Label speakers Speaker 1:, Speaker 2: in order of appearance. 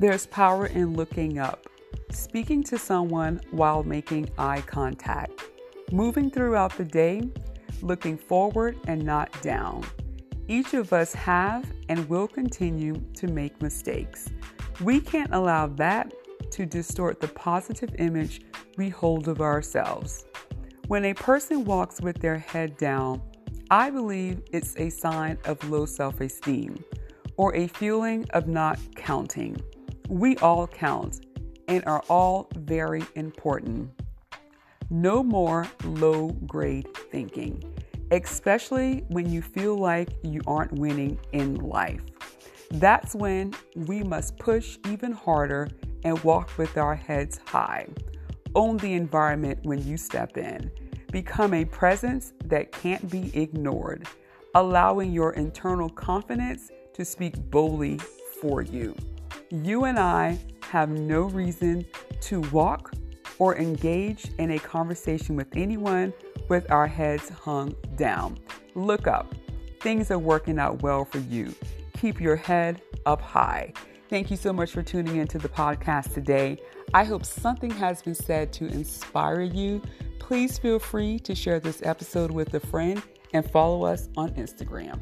Speaker 1: There's power in looking up, speaking to someone while making eye contact, moving throughout the day, looking forward and not down. Each of us have and will continue to make mistakes. We can't allow that to distort the positive image we hold of ourselves. When a person walks with their head down, I believe it's a sign of low self esteem or a feeling of not counting. We all count and are all very important. No more low grade thinking, especially when you feel like you aren't winning in life. That's when we must push even harder and walk with our heads high. Own the environment when you step in. Become a presence that can't be ignored, allowing your internal confidence to speak boldly for you. You and I have no reason to walk or engage in a conversation with anyone with our heads hung down. Look up. Things are working out well for you. Keep your head up high. Thank you so much for tuning into the podcast today. I hope something has been said to inspire you. Please feel free to share this episode with a friend and follow us on Instagram.